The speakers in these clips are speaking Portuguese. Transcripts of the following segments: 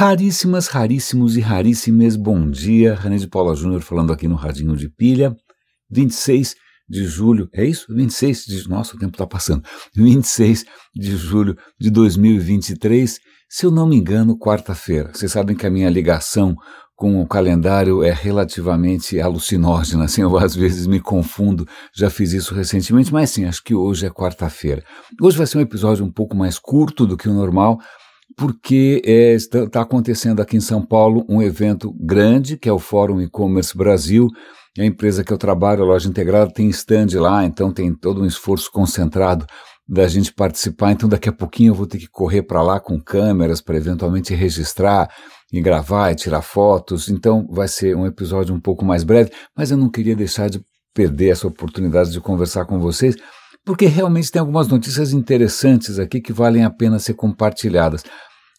Raríssimas, raríssimos e raríssimas, bom dia. René de Paula Júnior falando aqui no Radinho de Pilha. 26 de julho, é isso? 26 de. Nossa, o tempo está passando. 26 de julho de 2023, se eu não me engano, quarta-feira. Vocês sabem que a minha ligação com o calendário é relativamente alucinógena, assim, eu às vezes me confundo, já fiz isso recentemente, mas sim, acho que hoje é quarta-feira. Hoje vai ser um episódio um pouco mais curto do que o normal, porque é, está, está acontecendo aqui em São Paulo um evento grande, que é o Fórum E-Commerce Brasil. A empresa que eu trabalho, a Loja Integrada, tem stand lá, então tem todo um esforço concentrado da gente participar. Então, daqui a pouquinho eu vou ter que correr para lá com câmeras para eventualmente registrar e gravar e tirar fotos. Então, vai ser um episódio um pouco mais breve, mas eu não queria deixar de perder essa oportunidade de conversar com vocês porque realmente tem algumas notícias interessantes aqui que valem a pena ser compartilhadas.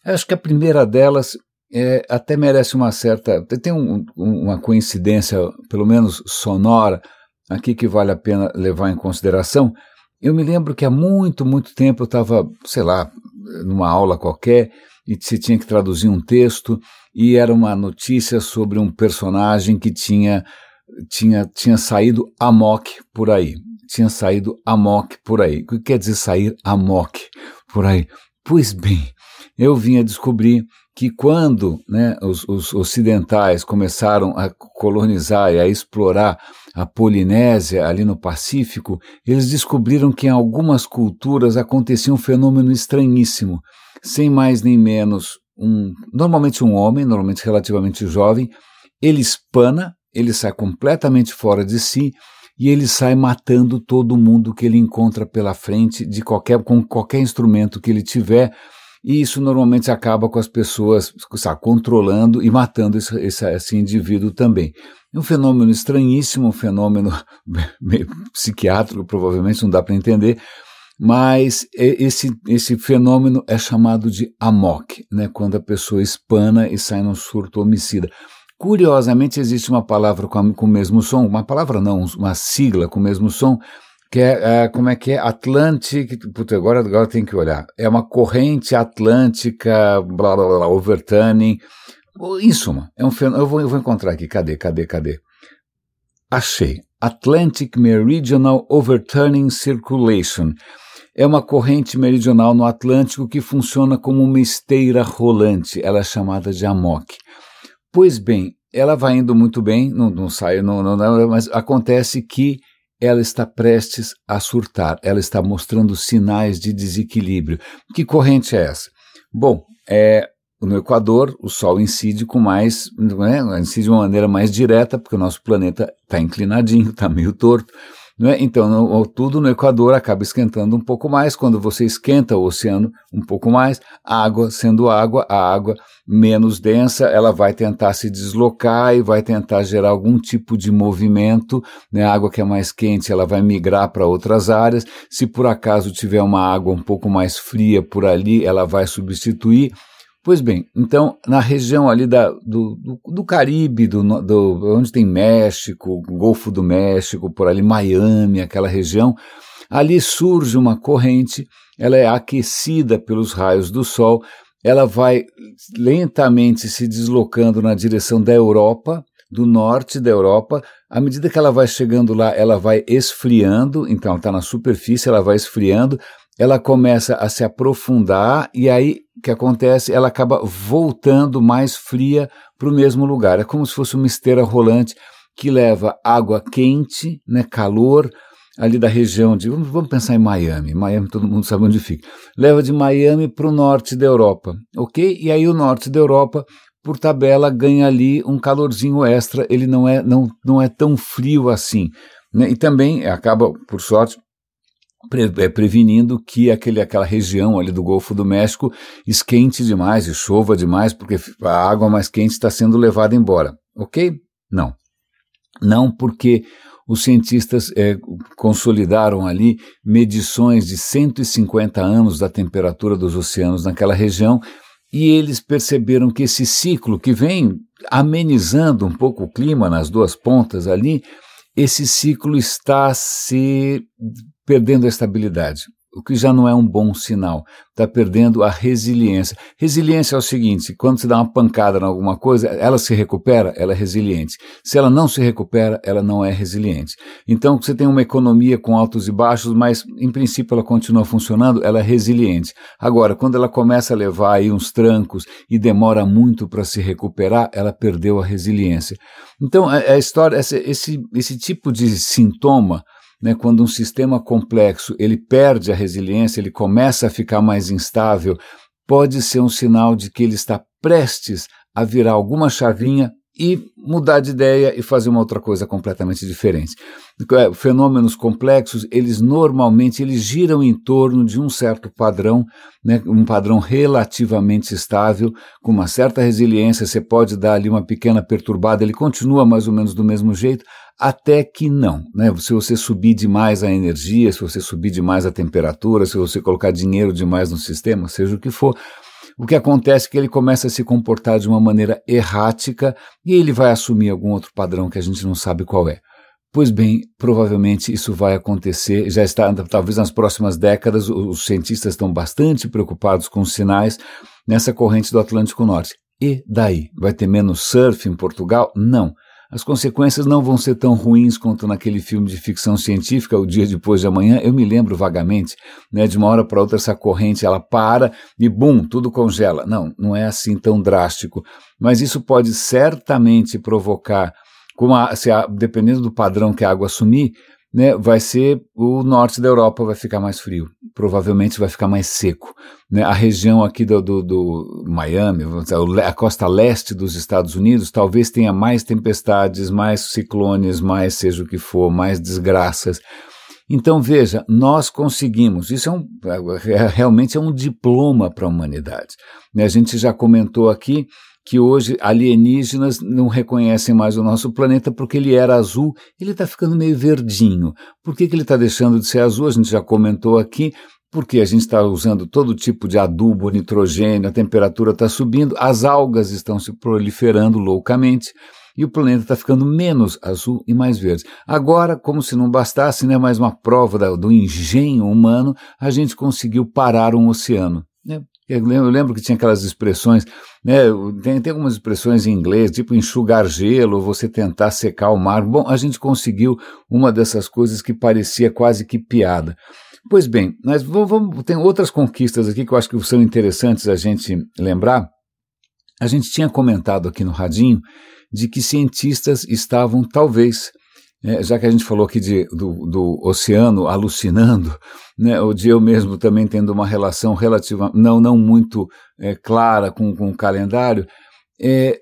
Acho que a primeira delas é, até merece uma certa. Tem um, uma coincidência, pelo menos sonora, aqui que vale a pena levar em consideração. Eu me lembro que há muito, muito tempo eu estava, sei lá, numa aula qualquer e se tinha que traduzir um texto e era uma notícia sobre um personagem que tinha, tinha, tinha saído amok por aí tinha saído amok por aí. O que quer dizer sair amok por aí? Pois bem, eu vim a descobrir que quando né, os, os, ocidentais começaram a colonizar e a explorar a Polinésia ali no Pacífico, eles descobriram que em algumas culturas acontecia um fenômeno estranhíssimo, sem mais nem menos um, normalmente um homem, normalmente relativamente jovem, ele espana, ele sai completamente fora de si e ele sai matando todo mundo que ele encontra pela frente de qualquer com qualquer instrumento que ele tiver e isso normalmente acaba com as pessoas sabe, controlando e matando esse, esse, esse, indivíduo também. É um fenômeno estranhíssimo, um fenômeno meio psiquiátrico, provavelmente não dá para entender, mas esse, esse fenômeno é chamado de amok, né, quando a pessoa espana e sai num surto homicida. Curiosamente, existe uma palavra com, com o mesmo som, uma palavra não, uma sigla com o mesmo som, que é, é como é que é? Atlantic, puta, agora, agora tem que olhar, é uma corrente atlântica, blá blá blá, overturning, em suma, é um fenômeno, eu vou, eu vou encontrar aqui, cadê, cadê, cadê? Achei, Atlantic Meridional Overturning Circulation, é uma corrente meridional no Atlântico que funciona como uma esteira rolante, ela é chamada de AMOC. Pois bem, ela vai indo muito bem, não, não sai, não, não, mas acontece que ela está prestes a surtar, ela está mostrando sinais de desequilíbrio. Que corrente é essa? Bom, é, no Equador, o Sol incide com mais, né, incide de uma maneira mais direta, porque o nosso planeta está inclinadinho, está meio torto. É? Então, no, tudo no Equador acaba esquentando um pouco mais. Quando você esquenta o oceano um pouco mais, água sendo água, a água menos densa, ela vai tentar se deslocar e vai tentar gerar algum tipo de movimento. Né? A água que é mais quente, ela vai migrar para outras áreas. Se por acaso tiver uma água um pouco mais fria por ali, ela vai substituir. Pois bem, então, na região ali da, do, do, do Caribe, do, do, onde tem México, Golfo do México, por ali, Miami, aquela região, ali surge uma corrente, ela é aquecida pelos raios do Sol, ela vai lentamente se deslocando na direção da Europa, do norte da Europa. À medida que ela vai chegando lá, ela vai esfriando, então está na superfície, ela vai esfriando, ela começa a se aprofundar e aí o que acontece? Ela acaba voltando mais fria para o mesmo lugar. É como se fosse uma esteira rolante que leva água quente, né, calor, ali da região de. Vamos pensar em Miami. Miami todo mundo sabe onde fica. Leva de Miami para o norte da Europa, ok? E aí o norte da Europa, por tabela, ganha ali um calorzinho extra. Ele não é, não, não é tão frio assim. Né? E também acaba, por sorte, prevenindo que aquele, aquela região ali do Golfo do México esquente demais e chova demais, porque a água mais quente está sendo levada embora. Ok? Não. Não porque os cientistas é, consolidaram ali medições de 150 anos da temperatura dos oceanos naquela região e eles perceberam que esse ciclo que vem amenizando um pouco o clima nas duas pontas ali, esse ciclo está se perdendo a estabilidade. o que já não é um bom sinal. Está perdendo a resiliência. Resiliência é o seguinte: quando você dá uma pancada em alguma coisa, ela se recupera, ela é resiliente. Se ela não se recupera, ela não é resiliente. Então, você tem uma economia com altos e baixos, mas em princípio ela continua funcionando, ela é resiliente. Agora, quando ela começa a levar aí uns trancos e demora muito para se recuperar, ela perdeu a resiliência. Então, a, a história, esse, esse tipo de sintoma né, quando um sistema complexo ele perde a resiliência, ele começa a ficar mais instável, pode ser um sinal de que ele está prestes a virar alguma chavinha e mudar de ideia e fazer uma outra coisa completamente diferente. É, fenômenos complexos, eles normalmente eles giram em torno de um certo padrão, né, um padrão relativamente estável, com uma certa resiliência, você pode dar ali uma pequena perturbada, ele continua mais ou menos do mesmo jeito, até que não. Né? Se você subir demais a energia, se você subir demais a temperatura, se você colocar dinheiro demais no sistema, seja o que for, o que acontece é que ele começa a se comportar de uma maneira errática e ele vai assumir algum outro padrão que a gente não sabe qual é. Pois bem, provavelmente isso vai acontecer, já está, talvez nas próximas décadas, os cientistas estão bastante preocupados com os sinais nessa corrente do Atlântico Norte. E daí? Vai ter menos surf em Portugal? Não as consequências não vão ser tão ruins quanto naquele filme de ficção científica, O Dia Depois de Amanhã. Eu me lembro vagamente, né, de uma hora para outra essa corrente ela para e bum, tudo congela. Não, não é assim tão drástico, mas isso pode certamente provocar, a, se a, dependendo do padrão que a água assumir, né, vai ser o norte da Europa vai ficar mais frio, provavelmente vai ficar mais seco. Né? A região aqui do, do, do Miami, a costa leste dos Estados Unidos, talvez tenha mais tempestades, mais ciclones, mais seja o que for, mais desgraças. Então veja, nós conseguimos. Isso é, um, é realmente é um diploma para a humanidade. Né? A gente já comentou aqui que hoje alienígenas não reconhecem mais o nosso planeta porque ele era azul, ele está ficando meio verdinho. Por que, que ele está deixando de ser azul? A gente já comentou aqui. Porque a gente está usando todo tipo de adubo, nitrogênio, a temperatura está subindo, as algas estão se proliferando loucamente e o planeta está ficando menos azul e mais verde. Agora, como se não bastasse, né, mais uma prova da, do engenho humano, a gente conseguiu parar um oceano. Eu lembro, que tinha aquelas expressões, né, tem, tem algumas expressões em inglês, tipo enxugar gelo, você tentar secar o mar. Bom, a gente conseguiu uma dessas coisas que parecia quase que piada. Pois bem, nós vamos, vamos, tem outras conquistas aqui que eu acho que são interessantes a gente lembrar. A gente tinha comentado aqui no Radinho de que cientistas estavam, talvez, é, já que a gente falou aqui de, do, do oceano alucinando, né, o de eu mesmo também tendo uma relação relativa, não, não muito é, clara com, com o calendário, é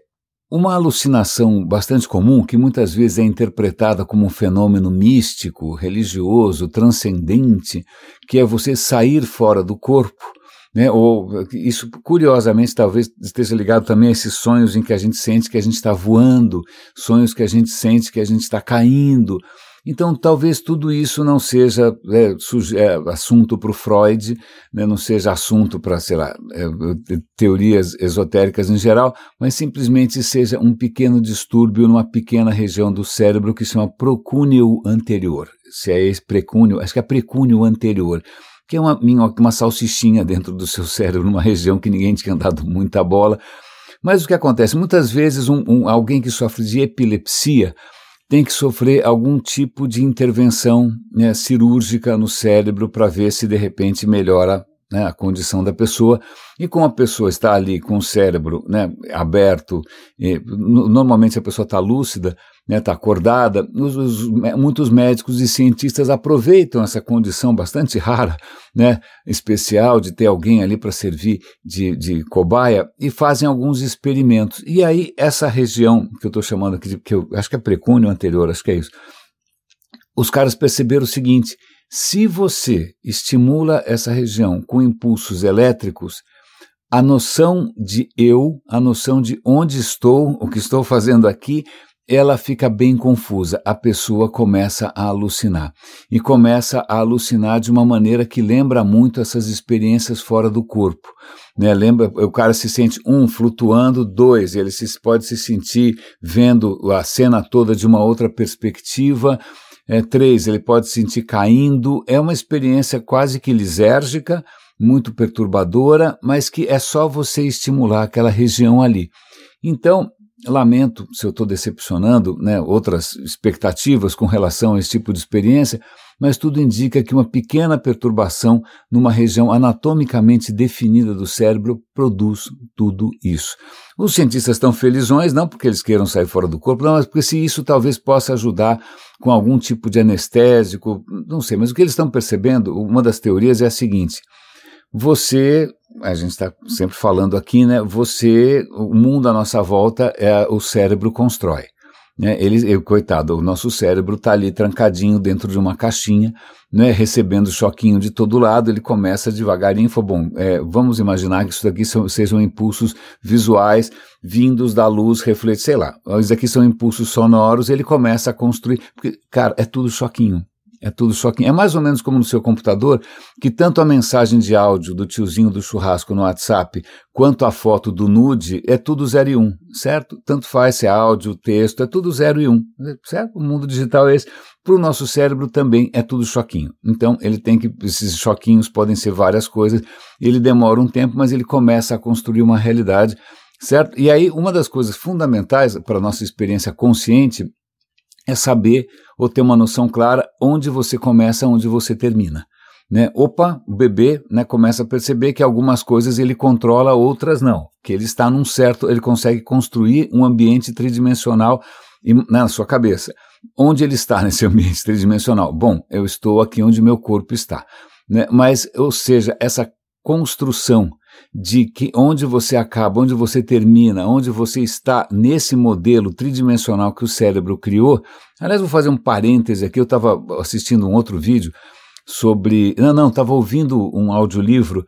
uma alucinação bastante comum, que muitas vezes é interpretada como um fenômeno místico, religioso, transcendente, que é você sair fora do corpo né? Ou isso, curiosamente, talvez esteja ligado também a esses sonhos em que a gente sente que a gente está voando, sonhos que a gente sente que a gente está caindo. Então, talvez tudo isso não seja é, é, assunto para o Freud, né, não seja assunto para, sei lá, é, teorias esotéricas em geral, mas simplesmente seja um pequeno distúrbio numa pequena região do cérebro que se chama procúneo anterior. Se é esse precúneo, acho que é precúneo anterior que é uma uma salsichinha dentro do seu cérebro, numa região que ninguém tinha dado muita bola. Mas o que acontece? Muitas vezes um, um, alguém que sofre de epilepsia tem que sofrer algum tipo de intervenção né, cirúrgica no cérebro para ver se de repente melhora né, a condição da pessoa. E como a pessoa está ali com o cérebro né, aberto, e, normalmente a pessoa está lúcida, está né, tá acordada, os, os, muitos médicos e cientistas aproveitam essa condição bastante rara, né, especial, de ter alguém ali para servir de, de cobaia e fazem alguns experimentos. E aí, essa região que eu estou chamando aqui, de, que eu acho que é precúnio anterior, acho que é isso, os caras perceberam o seguinte: se você estimula essa região com impulsos elétricos, a noção de eu, a noção de onde estou, o que estou fazendo aqui, ela fica bem confusa. A pessoa começa a alucinar. E começa a alucinar de uma maneira que lembra muito essas experiências fora do corpo. Né? Lembra, o cara se sente, um, flutuando, dois, ele se, pode se sentir vendo a cena toda de uma outra perspectiva. É, três, ele pode se sentir caindo. É uma experiência quase que lisérgica, muito perturbadora, mas que é só você estimular aquela região ali. Então, lamento se eu estou decepcionando né, outras expectativas com relação a esse tipo de experiência, mas tudo indica que uma pequena perturbação numa região anatomicamente definida do cérebro produz tudo isso. Os cientistas estão felizões, não porque eles queiram sair fora do corpo, não, mas porque se isso talvez possa ajudar com algum tipo de anestésico, não sei, mas o que eles estão percebendo, uma das teorias é a seguinte: você, a gente está sempre falando aqui, né? Você, o mundo à nossa volta, é o cérebro constrói. Né? Ele, coitado, o nosso cérebro está ali trancadinho dentro de uma caixinha, né, recebendo choquinho de todo lado, ele começa devagarinho, fala, bom, é, vamos imaginar que isso daqui são, sejam impulsos visuais vindos da luz, reflete, sei lá, isso aqui são impulsos sonoros, ele começa a construir, porque, cara, é tudo choquinho, é tudo choquinho. É mais ou menos como no seu computador, que tanto a mensagem de áudio do tiozinho do churrasco no WhatsApp, quanto a foto do nude, é tudo 0 e 1, um, certo? Tanto faz se é áudio, texto, é tudo 0 e 1, um, certo? O mundo digital é esse. Para o nosso cérebro também é tudo choquinho. Então, ele tem que. Esses choquinhos podem ser várias coisas. Ele demora um tempo, mas ele começa a construir uma realidade, certo? E aí, uma das coisas fundamentais para a nossa experiência consciente é saber ou ter uma noção clara onde você começa, onde você termina. Né? Opa, o bebê né, começa a perceber que algumas coisas ele controla, outras não. Que ele está num certo, ele consegue construir um ambiente tridimensional na sua cabeça. Onde ele está nesse ambiente tridimensional? Bom, eu estou aqui onde meu corpo está. Né? Mas, ou seja, essa construção de que onde você acaba, onde você termina, onde você está nesse modelo tridimensional que o cérebro criou. Aliás, vou fazer um parêntese aqui, eu estava assistindo um outro vídeo sobre. Não, não, estava ouvindo um audiolivro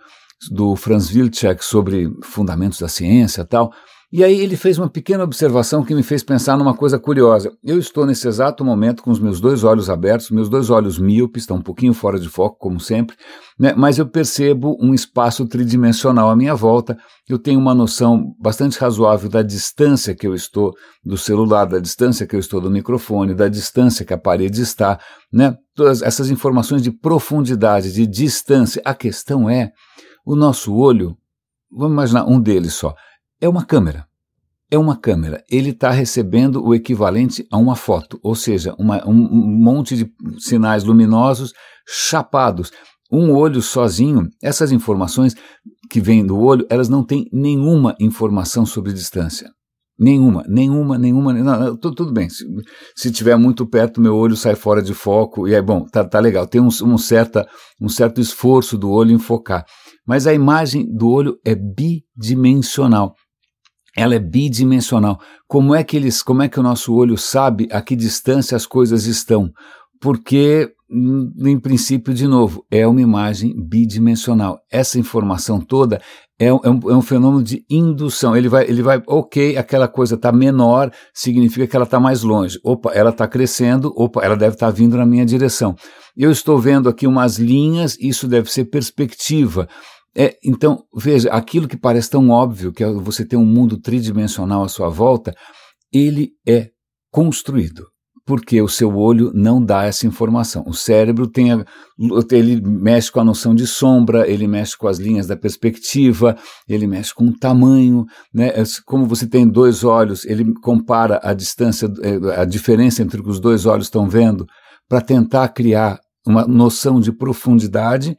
do Franz Wilczek sobre fundamentos da ciência e tal. E aí ele fez uma pequena observação que me fez pensar numa coisa curiosa. Eu estou nesse exato momento com os meus dois olhos abertos, meus dois olhos míopes, estão um pouquinho fora de foco, como sempre, né? mas eu percebo um espaço tridimensional à minha volta. Eu tenho uma noção bastante razoável da distância que eu estou do celular, da distância que eu estou do microfone, da distância que a parede está, né? Todas essas informações de profundidade, de distância. A questão é, o nosso olho, vamos imaginar um deles só é uma câmera. É uma câmera. Ele está recebendo o equivalente a uma foto, ou seja, uma, um, monte de sinais luminosos chapados. Um olho sozinho, essas informações que vêm do olho, elas não têm nenhuma informação sobre distância. Nenhuma, nenhuma, nenhuma. Não, tudo, tudo, bem. Se, se tiver muito perto, meu olho sai fora de foco e é bom, tá, tá legal. Tem um, um, certa, um certo esforço do olho em focar. Mas a imagem do olho é bidimensional ela é bidimensional. Como é que eles, como é que o nosso olho sabe a que distância as coisas estão? Porque, hum, em princípio, de novo, é uma imagem bidimensional. Essa informação toda é um, é um, é fenômeno de indução. Ele vai, ele vai, ok, aquela coisa está menor, significa que ela está mais longe. Opa, ela está crescendo, opa, ela deve estar tá vindo na minha direção. Eu estou vendo aqui umas linhas, isso deve ser perspectiva. É, então, veja, aquilo que parece tão óbvio, que é você ter um mundo tridimensional à sua volta, ele é construído, porque o seu olho não dá essa informação. O cérebro tem a, ele mexe com a noção de sombra, ele mexe com as linhas da perspectiva, ele mexe com o tamanho, né? É, como você tem dois olhos, ele compara a distância, é, a diferença entre o que os dois olhos estão vendo, para tentar criar uma noção de profundidade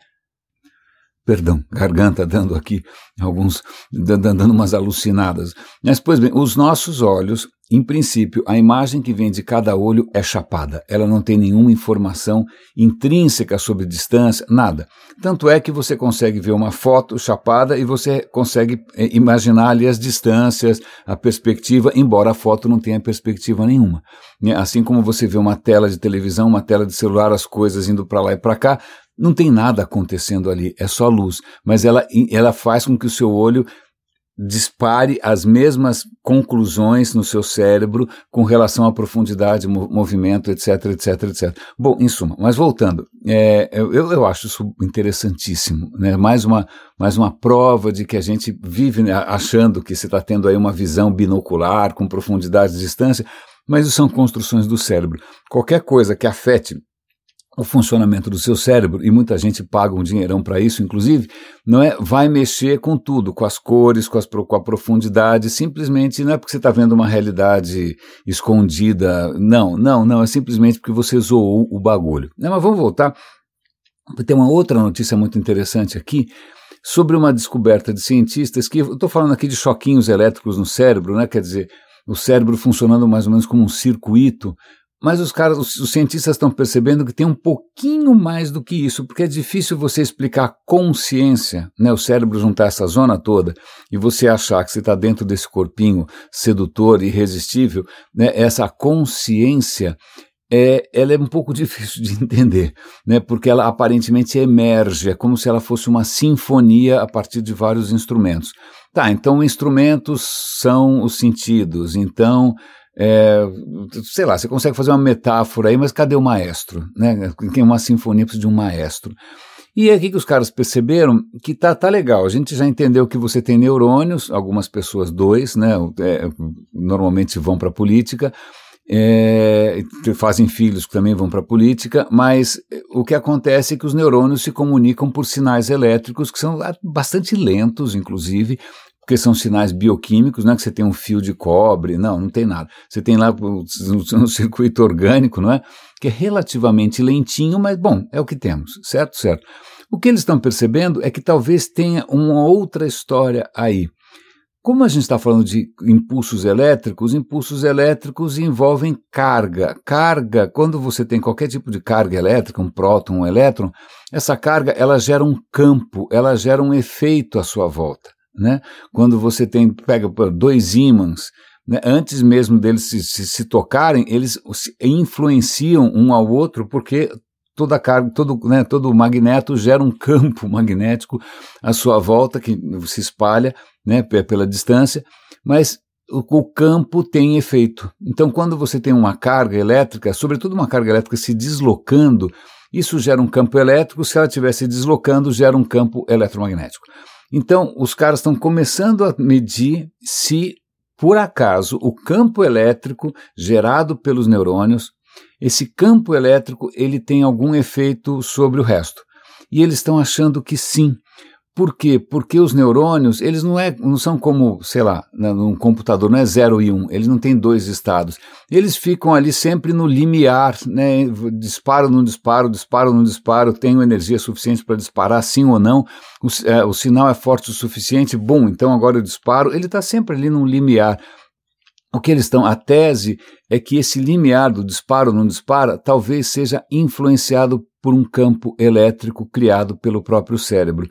Perdão, garganta dando aqui alguns, dando umas alucinadas. Mas, pois bem, os nossos olhos, em princípio, a imagem que vem de cada olho é chapada. Ela não tem nenhuma informação intrínseca sobre distância, nada. Tanto é que você consegue ver uma foto chapada e você consegue eh, imaginar ali as distâncias, a perspectiva, embora a foto não tenha perspectiva nenhuma. Né? Assim como você vê uma tela de televisão, uma tela de celular, as coisas indo para lá e para cá, não tem nada acontecendo ali, é só luz, mas ela, ela faz com que o seu olho dispare as mesmas conclusões no seu cérebro com relação à profundidade, movimento, etc, etc, etc. Bom, em suma, mas voltando, é, eu, eu acho isso interessantíssimo, né? mais, uma, mais uma prova de que a gente vive né, achando que você está tendo aí uma visão binocular com profundidade e distância, mas isso são construções do cérebro. Qualquer coisa que afete o funcionamento do seu cérebro, e muita gente paga um dinheirão para isso, inclusive, não é? Vai mexer com tudo, com as cores, com, as, com a profundidade, simplesmente não é porque você está vendo uma realidade escondida, não, não, não, é simplesmente porque você zoou o bagulho. Não, mas vamos voltar, tem uma outra notícia muito interessante aqui, sobre uma descoberta de cientistas que, eu estou falando aqui de choquinhos elétricos no cérebro, né? quer dizer, o cérebro funcionando mais ou menos como um circuito, mas os caras, os, os cientistas estão percebendo que tem um pouquinho mais do que isso, porque é difícil você explicar consciência, né? O cérebro juntar essa zona toda e você achar que você está dentro desse corpinho sedutor e irresistível, né? Essa consciência é, ela é um pouco difícil de entender, né? Porque ela aparentemente emerge, é como se ela fosse uma sinfonia a partir de vários instrumentos. Tá, então instrumentos são os sentidos, então é, sei lá, você consegue fazer uma metáfora aí, mas cadê o maestro? Né? Tem uma sinfonia precisa de um maestro. E é aqui que os caras perceberam que tá, tá legal. A gente já entendeu que você tem neurônios, algumas pessoas dois, né? É, normalmente vão para a política, é, fazem filhos que também vão para a política, mas o que acontece é que os neurônios se comunicam por sinais elétricos que são bastante lentos, inclusive, porque são sinais bioquímicos, não é que você tem um fio de cobre, não, não tem nada. Você tem lá um circuito orgânico, não é? Que é relativamente lentinho, mas bom, é o que temos, certo? Certo. O que eles estão percebendo é que talvez tenha uma outra história aí. Como a gente está falando de impulsos elétricos, impulsos elétricos envolvem carga. Carga, quando você tem qualquer tipo de carga elétrica, um próton, um elétron, essa carga ela gera um campo, ela gera um efeito à sua volta. Né? Quando você tem, pega dois ímãs, né? antes mesmo deles se, se, se tocarem, eles influenciam um ao outro porque toda carga, todo, né, todo magneto gera um campo magnético à sua volta que se espalha né, pela distância, mas o, o, campo tem efeito. Então, quando você tem uma carga elétrica, sobretudo uma carga elétrica se deslocando, isso gera um campo elétrico, se ela estiver se deslocando, gera um campo eletromagnético. Então, os caras estão começando a medir se, por acaso, o campo elétrico gerado pelos neurônios, esse campo elétrico, ele tem algum efeito sobre o resto. E eles estão achando que sim. Por quê? Porque os neurônios, eles não, é, não são como, sei lá, num computador, não é 0 e 1, um, eles não têm dois estados. Eles ficam ali sempre no limiar, né? Disparo, não disparo, disparo, não disparo, tenho energia suficiente para disparar, sim ou não, o, é, o sinal é forte o suficiente, bom, então agora eu disparo. Ele está sempre ali no limiar. O que eles estão, a tese é que esse limiar do disparo não dispara talvez seja influenciado por um campo elétrico criado pelo próprio cérebro.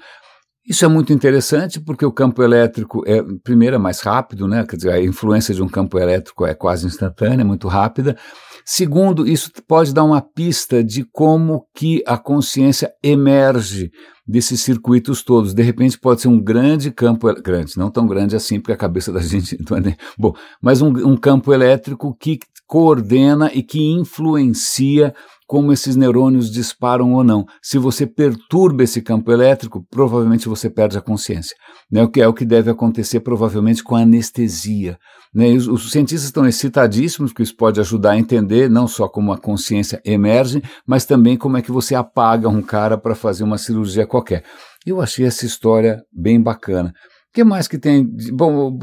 Isso é muito interessante porque o campo elétrico é, primeiro, é mais rápido, né? Quer dizer, a influência de um campo elétrico é quase instantânea, muito rápida. Segundo, isso pode dar uma pista de como que a consciência emerge desses circuitos todos. De repente pode ser um grande campo, grande, não tão grande assim, porque a cabeça da gente é bom, mas um, um campo elétrico que coordena e que influencia como esses neurônios disparam ou não. Se você perturba esse campo elétrico, provavelmente você perde a consciência. Né? O que é o que deve acontecer provavelmente com anestesia. Né? Os, os, cientistas estão excitadíssimos, que isso pode ajudar a entender não só como a consciência emerge, mas também como é que você apaga um cara para fazer uma cirurgia qualquer. Eu achei essa história bem bacana. O que mais que tem? Bom,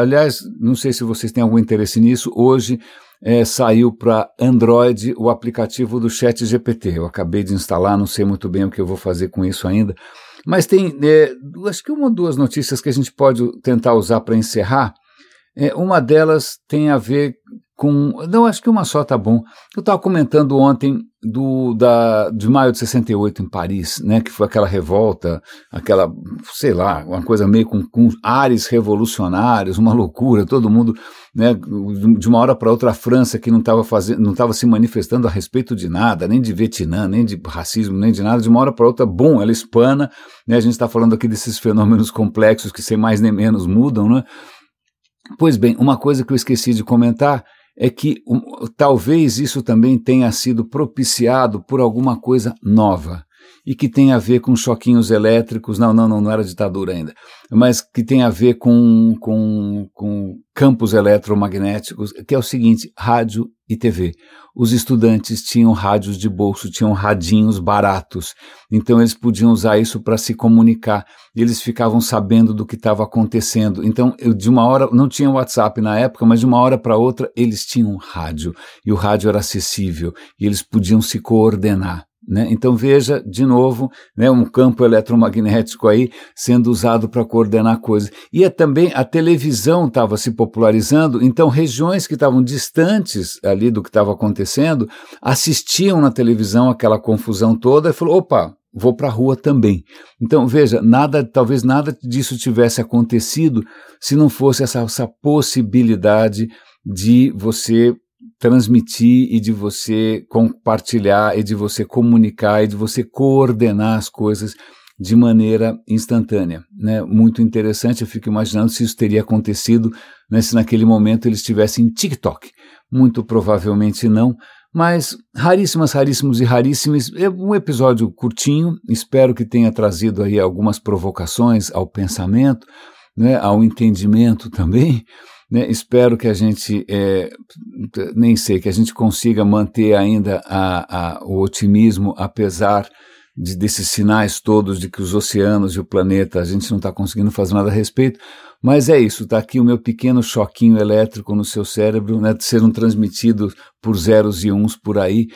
aliás, não sei se vocês têm algum interesse nisso. Hoje é, saiu para Android o aplicativo do Chat GPT. Eu acabei de instalar, não sei muito bem o que eu vou fazer com isso ainda. Mas tem, é, acho que uma ou duas notícias que a gente pode tentar usar para encerrar. É, uma delas tem a ver com. Não, acho que uma só tá bom. Eu estava comentando ontem do, da, de maio de 68 em Paris, né, que foi aquela revolta, aquela, sei lá, uma coisa meio com, com ares revolucionários, uma loucura, todo mundo, né, de uma hora para outra a França que não estava fazendo, não estava se manifestando a respeito de nada, nem de Vietnã, nem de racismo, nem de nada, de uma hora para outra, bom, ela espana, né, a gente está falando aqui desses fenômenos complexos que sem mais nem menos mudam, né? Pois bem, uma coisa que eu esqueci de comentar é que um, talvez isso também tenha sido propiciado por alguma coisa nova e que tem a ver com choquinhos elétricos, não, não, não, não era ditadura ainda, mas que tem a ver com, com, com campos eletromagnéticos, que é o seguinte: rádio e TV. Os estudantes tinham rádios de bolso, tinham radinhos baratos, então eles podiam usar isso para se comunicar. Eles ficavam sabendo do que estava acontecendo. Então, eu, de uma hora, não tinha WhatsApp na época, mas de uma hora para outra eles tinham rádio e o rádio era acessível e eles podiam se coordenar. Né? Então veja de novo né, um campo eletromagnético aí sendo usado para coordenar coisas. E é também a televisão estava se popularizando, então regiões que estavam distantes ali do que estava acontecendo assistiam na televisão aquela confusão toda e falou: opa, vou para a rua também. Então veja, nada, talvez nada disso tivesse acontecido se não fosse essa, essa possibilidade de você transmitir e de você compartilhar e de você comunicar e de você coordenar as coisas de maneira instantânea. Né? Muito interessante, eu fico imaginando se isso teria acontecido né, se naquele momento eles estivessem em TikTok. Muito provavelmente não, mas raríssimas, raríssimos e raríssimos. É um episódio curtinho, espero que tenha trazido aí algumas provocações ao pensamento, né, ao entendimento também. Né? Espero que a gente, é, nem sei, que a gente consiga manter ainda a, a, o otimismo, apesar de, desses sinais todos de que os oceanos e o planeta, a gente não está conseguindo fazer nada a respeito. Mas é isso, está aqui o meu pequeno choquinho elétrico no seu cérebro, né, sendo transmitido por zeros e uns por aí.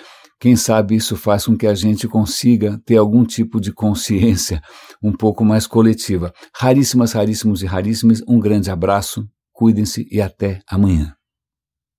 Quem sabe isso faz com que a gente consiga ter algum tipo de consciência um pouco mais coletiva. Raríssimas, raríssimos e raríssimas, um grande abraço Cuidem-se e até amanhã.